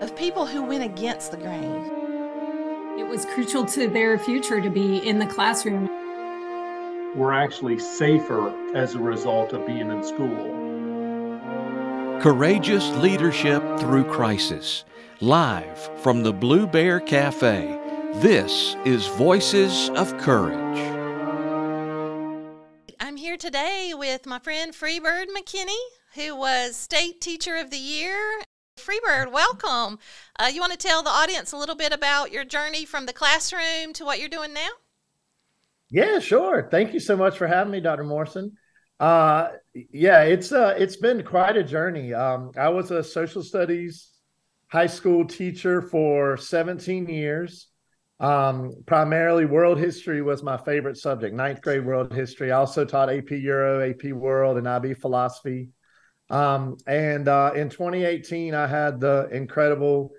of people who went against the grain. It was crucial to their future to be in the classroom. We're actually safer as a result of being in school. Courageous Leadership Through Crisis. Live from the Blue Bear Cafe. This is Voices of Courage. I'm here today with my friend Freebird McKinney, who was State Teacher of the Year. Freebird, welcome. Uh, you want to tell the audience a little bit about your journey from the classroom to what you're doing now? Yeah, sure. Thank you so much for having me, Dr. Morrison. Uh, yeah, it's uh, it's been quite a journey. Um, I was a social studies high school teacher for 17 years. Um, primarily, world history was my favorite subject. Ninth grade world history. I also taught AP Euro, AP World, and IB philosophy. Um, and uh, in 2018, I had the incredible,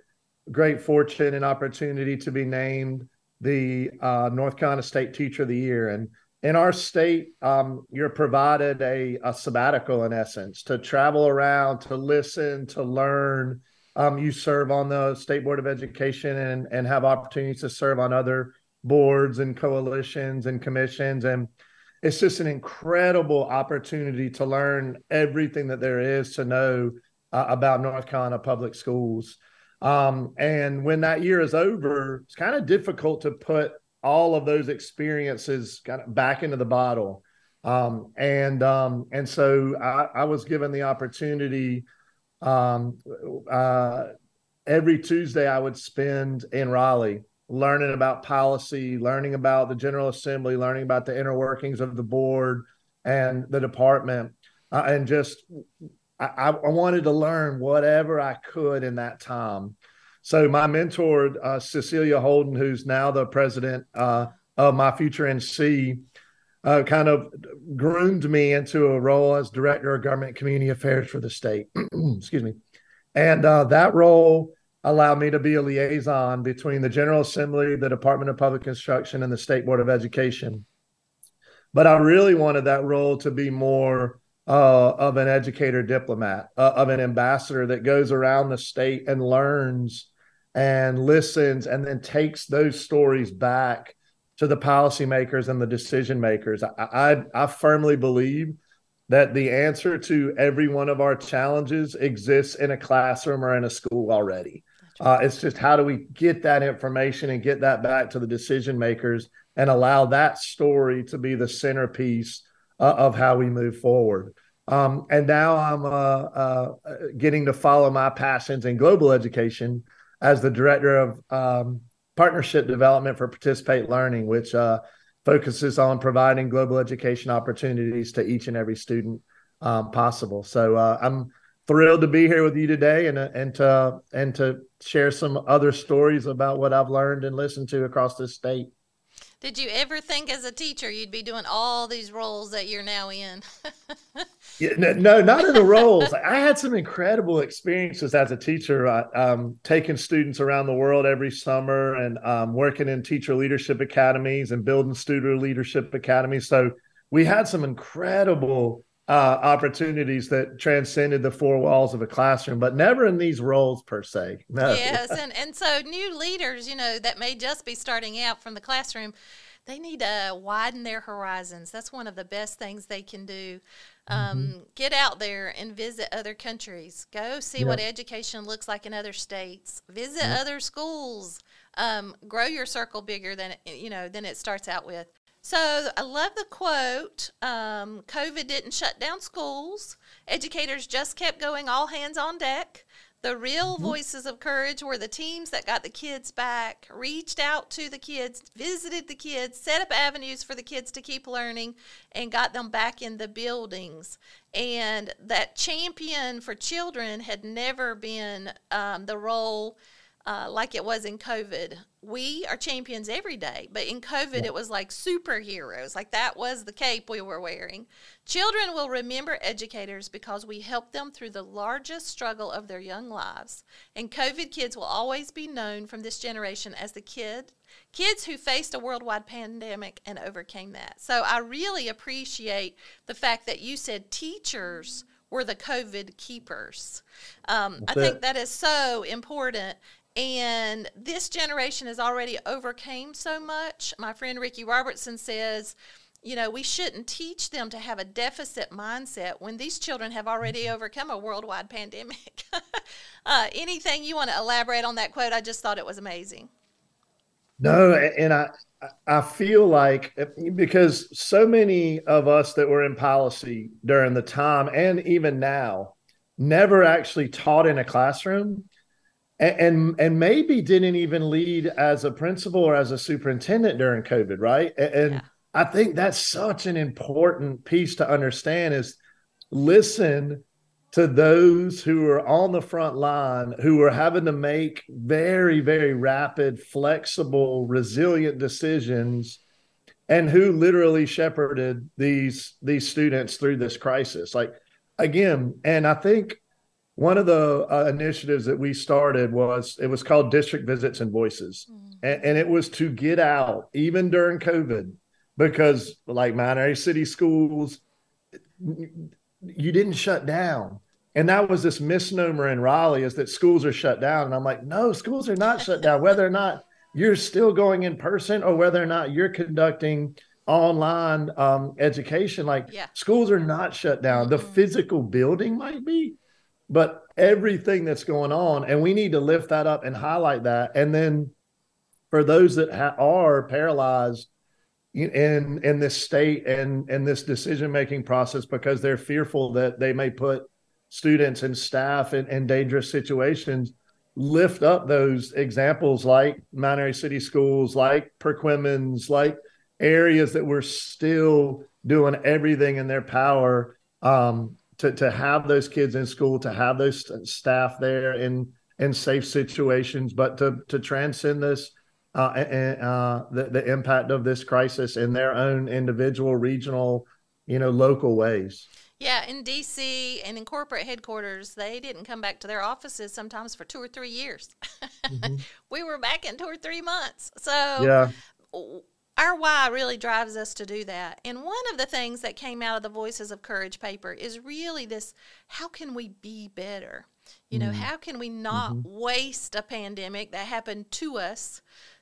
great fortune and opportunity to be named the uh, North Carolina State Teacher of the Year. And in our state, um, you're provided a, a, sabbatical in essence to travel around, to listen, to learn. Um, you serve on the State Board of Education and, and have opportunities to serve on other boards and coalitions and commissions. And it's just an incredible opportunity to learn everything that there is to know uh, about North Carolina public schools. Um, and when that year is over, it's kind of difficult to put all of those experiences kind of back into the bottle. Um, and um, and so I, I, was given the opportunity. Um, uh, every Tuesday, I would spend in Raleigh learning about policy, learning about the General Assembly, learning about the inner workings of the board and the department, uh, and just I, I, wanted to learn whatever I could in that time. So my mentor, uh, Cecilia Holden, who's now the president uh, of myFutureNC, uh, kind of groomed me into a role as director of government community affairs for the state. Excuse me, and uh, that role allowed me to be a liaison between the General Assembly, the Department of Public Instruction, and the State Board of Education. But I really wanted that role to be more uh, of an educator diplomat, uh, of an ambassador that goes around the state and learns and listens and then takes those stories back to the policymakers and the decision makers. I, I, I firmly believe that the answer to every one of our challenges exists in a classroom or in a school already. Uh, it's just how do we get that information and get that back to the decision makers and allow that story to be the centerpiece uh, of how we move forward. Um, and now I'm uh, uh getting to follow my passions in global education as the director of um, partnership development for Participate Learning, which uh, focuses on providing global education opportunities to each and every student um, possible. So uh, I'm thrilled to be here with you today and and to and to share some other stories about what I've learned and listened to across this state. Did you ever think as a teacher you'd be doing all these roles that you're now in? yeah, no, no, not in the roles. I had some incredible experiences as a teacher, uh, um, taking students around the world every summer and um, working in teacher leadership academies and building student leadership academies. So we had some incredible uh, opportunities that transcended the four walls of a classroom, but never in these roles per se. No. Yes, and and so new leaders, you know, that may just be starting out from the classroom, they need to widen their horizons. That's one of the best things they can do. Um, mm-hmm. Get out there and visit other countries. Go see yep. what education looks like in other states. Visit yep. other schools. Um, grow your circle bigger than you know than it starts out with. So I love the quote um, COVID didn't shut down schools. Educators just kept going all hands on deck. The real mm-hmm. voices of courage were the teams that got the kids back, reached out to the kids, visited the kids, set up avenues for the kids to keep learning, and got them back in the buildings. And that champion for children had never been um, the role uh, like it was in COVID. We are champions every day, but in COVID, yeah. it was like superheroes. Like that was the cape we were wearing. Children will remember educators because we helped them through the largest struggle of their young lives. And COVID kids will always be known from this generation as the kid kids who faced a worldwide pandemic and overcame that. So I really appreciate the fact that you said teachers were the COVID keepers. Um, I think it. that is so important. And this generation has already overcame so much. My friend Ricky Robertson says, you know, we shouldn't teach them to have a deficit mindset when these children have already overcome a worldwide pandemic. uh, anything you want to elaborate on that quote? I just thought it was amazing. No, and I I feel like because so many of us that were in policy during the time and even now never actually taught in a classroom and and, and maybe didn't even lead as a principal or as a superintendent during COVID, right? And, and Yeah. I think that's such an important piece to understand is listen to those who are on the front line who are having to make very very rapid flexible resilient decisions and who literally shepherded these these students through this crisis like again and i think one of the uh, initiatives that we started was it was called district visits and voices and, and it was to get out even during covid because like Mount City schools you didn't shut down. And that was this misnomer in Raleigh is that schools are shut down. And I'm like, no, schools are not shut down, whether or not you're still going in person or whether or not you're conducting online um, education. Like Yeah. schools are not shut down. The Mhm. physical building might be, but everything that's going on, and we need to lift that up and highlight that. And then for those that ha- are paralyzed in in this state and and this decision making process because they're fearful that they may put students and staff in, in dangerous situations lift up those examples like Mount City Schools, like Perquimans, like areas that were still doing everything in their power um, to to have those kids in school, to have those st- staff there in in safe situations, but to to transcend this uh, and uh, the the impact of this crisis in their own individual, regional, you know, local ways. Yeah, in DC and in corporate headquarters, they didn't come back to their offices sometimes for two or three years. we were back in two or three months. So Yeah, our why really drives us to do that. And one of the things that came out of the Voices of Courage paper is really this how can we be better? You know, how can we not waste a pandemic that happened to us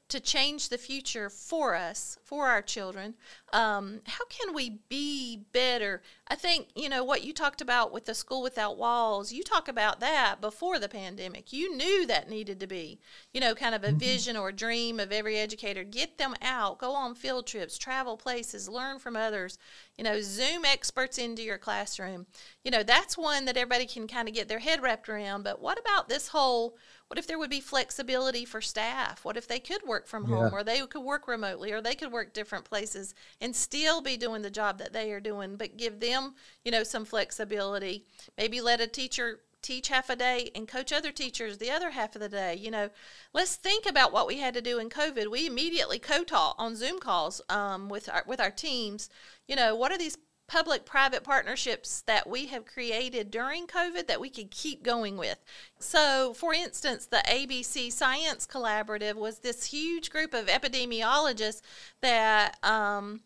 to change the future for us, for our children? Um, how can we be better? I think, you know, what you talked about with the school without walls, you talk about that before the pandemic. You knew that needed to be, you know, kind of a mm-hmm. vision or a dream of every educator. Get them out, go on field trips, travel places, learn from others, you know, Zoom experts into your classroom. You know, that's one that everybody can kind of get their head wrapped around. But what about this whole what if there would be flexibility for staff? What if they could work from home Yeah. or they could work remotely or they could work different places and still be doing the job that they are doing, but give them, you know, some flexibility. Maybe let a teacher teach half a day and coach other teachers the other half of the day. You know, let's think about what we had to do in COVID. We immediately co-taught on Zoom calls um, with our with our teams. You know, what are these public private partnerships that we have created during COVID that we could keep going with. So, for instance, the ABC Science Collaborative was this huge group of epidemiologists that, um,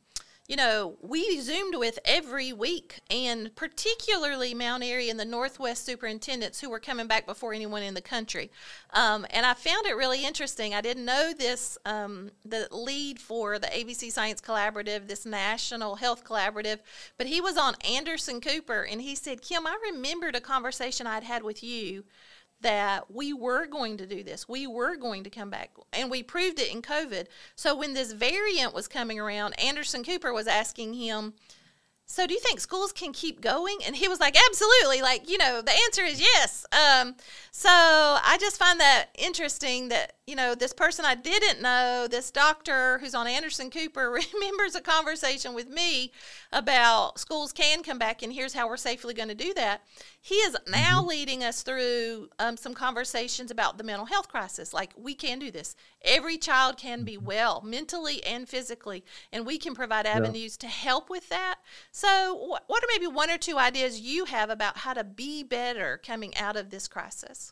you know, we zoomed with every week, and particularly Mount Airy and the Northwest superintendents who were coming back before anyone in the country. Um, and I found it really interesting. I didn't know this, um, the lead for the ABC Science Collaborative, this national health collaborative, but he was on Anderson Cooper, and he said, Kim, I remembered a conversation I'd had with you that we were going to do this. We were going to come back. And we proved it in COVID. So when this variant was coming around, Anderson Cooper was asking him, so do you think schools can keep going? And he was like, absolutely. Like, you know, the answer is yes. Um, so I just find that interesting that, you know, this person I didn't know, this doctor who's on Anderson Cooper, remembers a conversation with me about schools can come back and here's how we're safely going to do that. He is now leading us through um, some conversations about the mental health crisis. Like, we can do this. Every child can be well, mentally and physically, and we can provide avenues to help with that. So, wh- what are maybe one or two ideas you have about how to be better coming out of this crisis?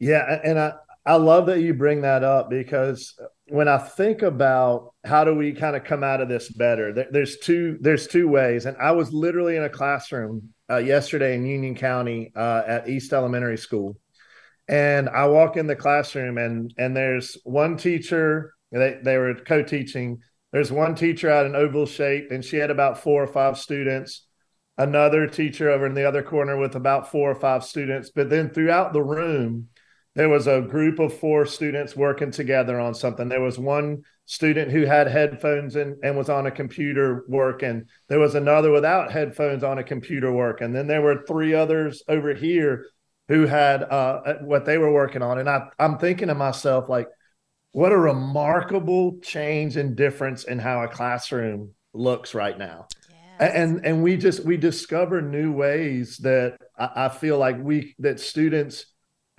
Yeah, and I I love that you bring that up because when I think about how do we kind of come out of this better, there, there's two there's two ways, and I was literally in a classroom uh, yesterday in Union County uh, at East Elementary School, and I walk in the classroom and and there's one teacher. They they were co-teaching. There's one teacher at an oval shape, and she had about four or five students. Another teacher over in the other corner with about four or five students. But then throughout the room, there was a group of four students working together on something. There was one student who had headphones and, and was on a computer working. There was another without headphones on a computer working. Then there were three others over here who had uh, what they were working on. And I, I'm thinking to myself, like, what a remarkable change and difference in how a classroom looks right now. Yes. And and we just we discover new ways that I, I feel like we that students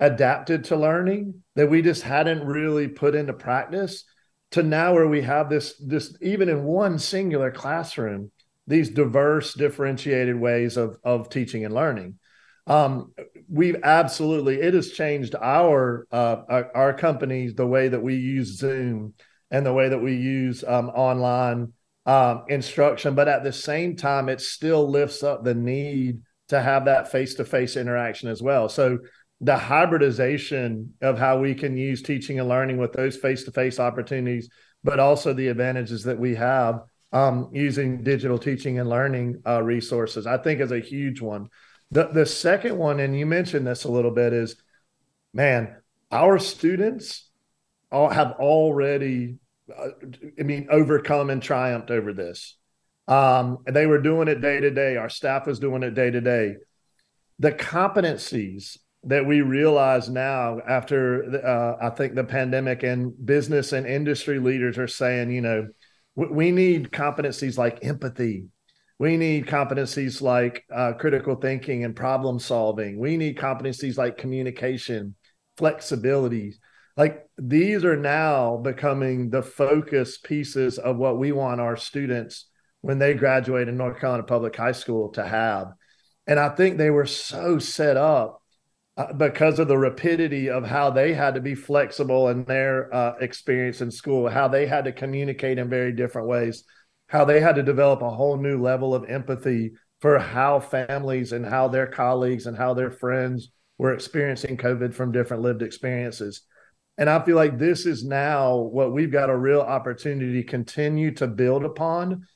adapted to learning that we just hadn't really put into practice to now where we have this this even in one singular classroom these diverse differentiated ways of of teaching and learning. Um, we've absolutely it has changed our, uh, our, our company the way that we use zoom and the way that we use um, online um, instruction. But at the same time it still lifts up the need to have that face-to-face interaction as well. So the hybridization of how we can use teaching and learning with those face-to-face opportunities but also the advantages that we have um, using digital teaching and learning uh, resources i think is a huge one. The, the second one and you mentioned this a little bit is man our students all have already uh, i mean overcome and triumphed over this. Um, they were doing it day to day. Our staff is doing it day to day. The competencies that we realize now after uh, I think the pandemic and business and industry leaders are saying, you know, we need competencies like empathy. We need competencies like uh, critical thinking and problem solving. We need competencies like communication, flexibility. Like these are now becoming the focus pieces of what we want our students when they graduate in North Carolina Public High School to have. And I think they were so set up uh, because of the rapidity of how they had to be flexible in their uh, experience in school, how they had to communicate in very different ways, how they had to develop a whole new level of empathy for how families and how their colleagues and how their friends were experiencing COVID from different lived experiences. And I feel like this is now what we've got a real opportunity to continue to build upon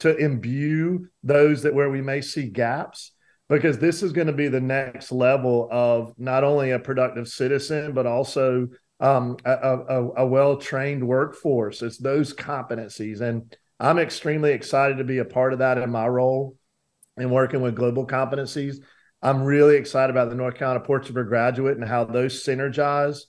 to imbue those that where we may see gaps because this is going to be the next level of not only a productive citizen, but also um, a, a, a well trained workforce. It's those competencies. And I'm extremely excited to be a part of that in my role in working with global competencies. I'm really excited about the North Carolina Portrait of a graduate and how those synergize.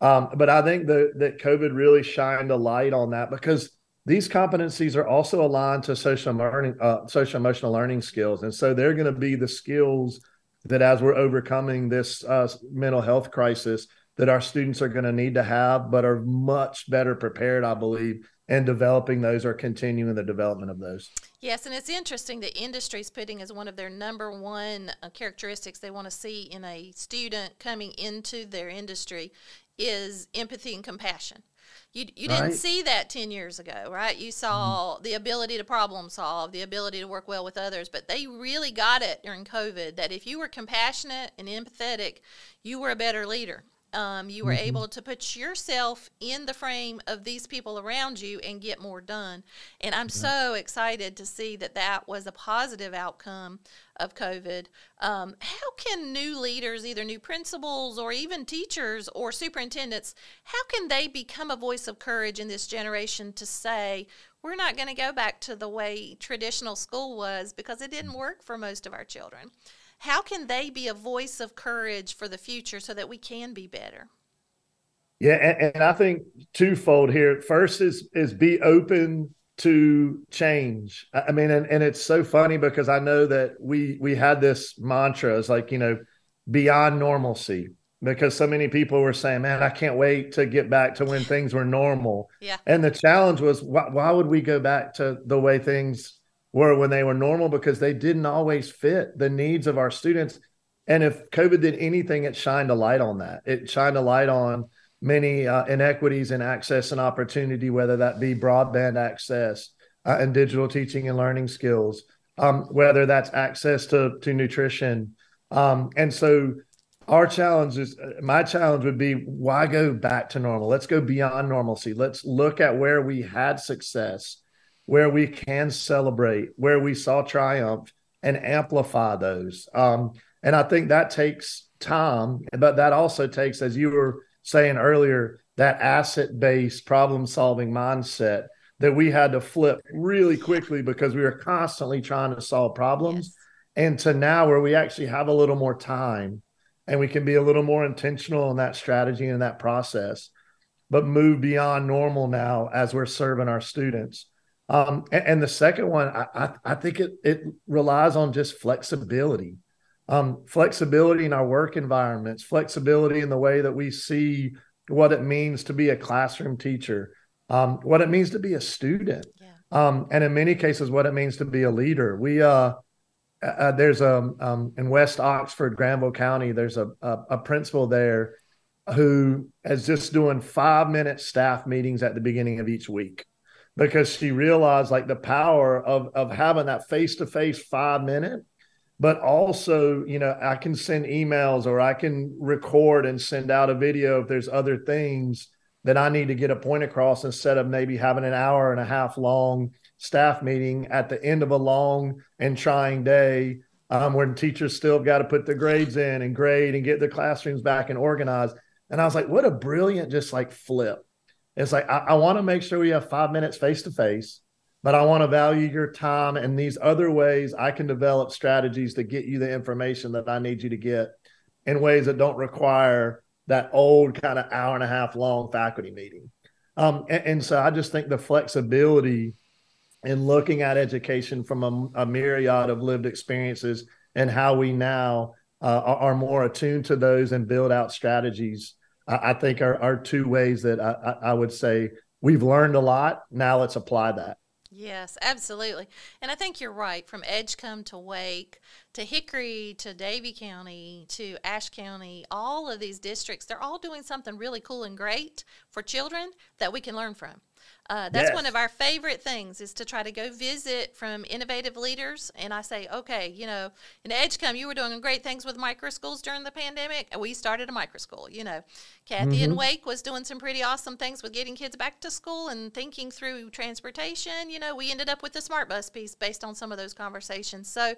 Um, but I think that that COVID really shined a light on that because these competencies are also aligned to social learning, uh, social emotional learning skills, and so they're going to be the skills that, as we're overcoming this uh, mental health crisis, that our students are going to need to have, but are much better prepared, I believe, in developing those or continuing the development of those. Yes, and it's interesting that industry's putting as one of their number one uh, characteristics they want to see in a student coming into their industry is empathy and compassion. You, you right. didn't see that 10 years ago, right? You saw mm-hmm. the ability to problem solve, the ability to work well with others, but they really got it during COVID that if you were compassionate and empathetic, you were a better leader. Um, you were mm-hmm. able to put yourself in the frame of these people around you and get more done. And I'm so excited to see that that was a positive outcome of COVID. Um, how can new leaders, either new principals or even teachers or superintendents, how can they become a voice of courage in this generation to say, we're not going to go back to the way traditional school was because it didn't work for most of our children? How can they be a voice of courage for the future so that we can be better? Yeah, and, and I think twofold here. First is is be open to change. I mean, and, and it's so funny because I know that we we had this mantra is like, you know, beyond normalcy. Because so many people were saying, Man, I can't wait to get back to when things were normal. Yeah. And the challenge was why, why would we go back to the way things were when they were normal because they didn't always fit the needs of our students. And if COVID did anything, it shined a light on that. It shined a light on many uh, inequities in access and opportunity, whether that be broadband access uh, and digital teaching and learning skills, um, whether that's access to to nutrition. Um, and so our challenge is my challenge would be why go back to normal? Let's go beyond normalcy. Let's look at where we had success, where we can celebrate, where we saw triumph, and amplify those. Um, and I think that takes time, but that also takes, as you were saying earlier, that asset based problem solving mindset that we had to flip really quickly because we were constantly trying to solve problems. Yes. And to now where we actually have a little more time and we can be a little more intentional in that strategy and that process, but move beyond normal now as we're serving our students. Um, and, and, the second one, I, I, I, think it, it relies on just flexibility, um, flexibility in our work environments, flexibility in the way that we see what it means to be a classroom teacher, um, what it means to be a student, yeah. um, and in many cases, what it means to be a leader. We uh, uh, uh, there's a um, in West Oxford, Granville County. There's a, a, a principal there who is just doing five minute staff meetings at the beginning of each week because she realized like the power of of having that face to face five minute but also you know i can send emails or i can record and send out a video if there's other things that i need to get a point across instead of maybe having an hour and a half long staff meeting at the end of a long and trying day um, when teachers still got to put the grades in and grade and get their classrooms back and organized. And i was like what a brilliant just like flip it's like i, I want to make sure we have five minutes face to face but I want to value your time and these other ways I can develop strategies to get you the information that I need you to get in ways that don't require that old kind of hour and a half long faculty meeting. Um, and, and, so I just think the flexibility in looking at education from a, a myriad of lived experiences and how we now uh, are more attuned to those and build out strategies, I, I think are, are, two ways that I, I would say we've learned a lot. Now let's apply that. Yes, absolutely. And I think you're right. From Edgecombe to Wake to Hickory to Davie County to Ashe County, all of these districts, they're all doing something really cool and great for children that we can learn from. Uh, that's yes. one of our favorite things is to try to go visit from innovative leaders. And I say, okay, you know, in Edgecombe, you were doing great things with micro schools during the pandemic. We started a micro school, you know. Kathy mm-hmm. and Wake was doing some pretty awesome things with getting kids back to school and thinking through transportation. You know, we ended up with the smart bus piece based on some of those conversations. So,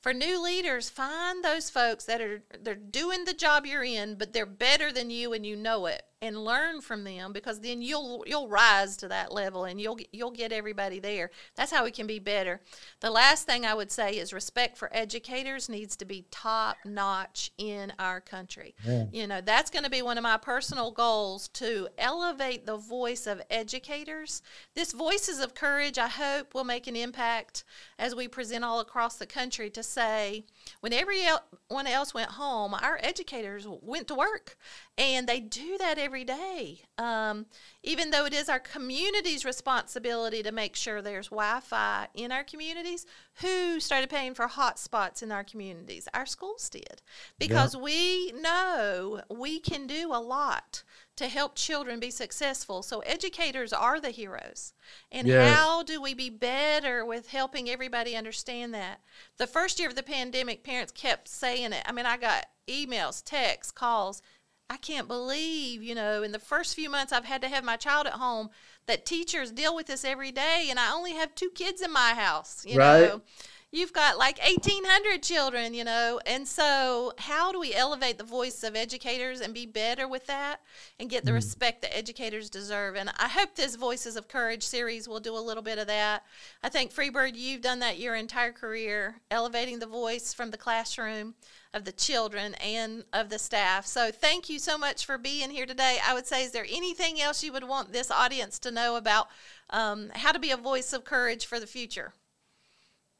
for new leaders, find those folks that are they're doing the job you're in, but they're better than you and you know it and learn from them because then you'll you'll rise to that level and you'll you'll get everybody there. That's how we can be better. The last thing I would say is respect for educators needs to be top notch in our country. Yeah. You know, that's going to be one of my personal goals to elevate the voice of educators. This voices of courage I hope will make an impact as we present all across the country to say when everyone else went home, our educators went to work and they do that every day. Um, even though it is our community's responsibility to make sure there's Wi Fi in our communities, who started paying for hotspots in our communities? Our schools did. Because yeah. we know we can do a lot to help children be successful. So educators are the heroes. And yes. how do we be better with helping everybody understand that? The first year of the pandemic, parents kept saying it. I mean, I got emails, texts, calls I can't believe, you know, in the first few months I've had to have my child at home that teachers deal with this every day and I only have two kids in my house, you right. know. You've got like 1800 children, you know. And so how do we elevate the voice of educators and be better with that and get the mm. respect that educators deserve? And I hope this Voices of Courage series will do a little bit of that. I think Freebird you've done that your entire career, elevating the voice from the classroom of the children and of the staff. So thank you so much for being here today. I would say, is there anything else you would want this audience to know about um, how to be a voice of courage for the future?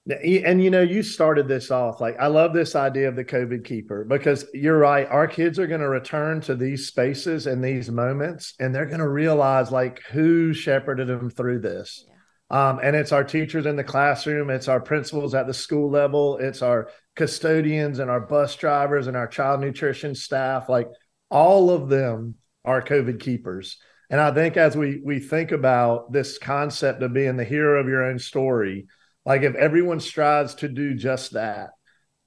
And you know, you started this off like I love this idea of the COVID keeper because you're right. Our kids are going to return to these spaces and these moments, and they're going to realize like who shepherded them through this. Um, and it's our teachers in the classroom, it's our principals at the school level, it's our custodians and our bus drivers and our child nutrition staff. Like all of them are COVID keepers. And I think as we we think about this concept of being the hero of your own story, like if everyone strives to do just that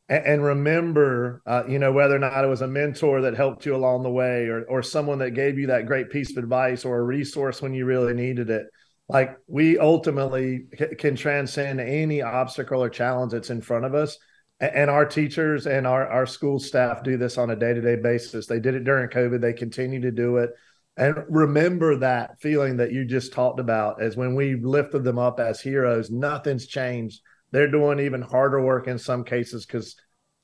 and, remember, uh, you know, whether or not it was a mentor that helped you along the way or, or someone that gave you that great piece of advice or a resource when you really needed it. Like we ultimately can transcend any obstacle or challenge that's in front of us. And, our teachers and our, our school staff do this on a day to day basis. They did it during COVID, they continue to do it. And remember that feeling that you just talked about as when we lifted them up as heroes, nothing's changed they're doing even harder work in some cases because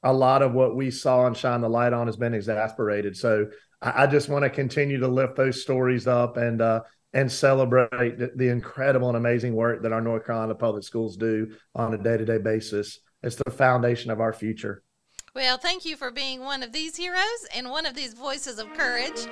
a lot of what we saw and shine the light on has been exasperated. So I, I just want to continue to lift those stories up and uh, and celebrate the, the, incredible and amazing work that our North Carolina public schools do on a day to day basis. It's the foundation of our future. Well, thank you for being one of these heroes and one of these voices of courage.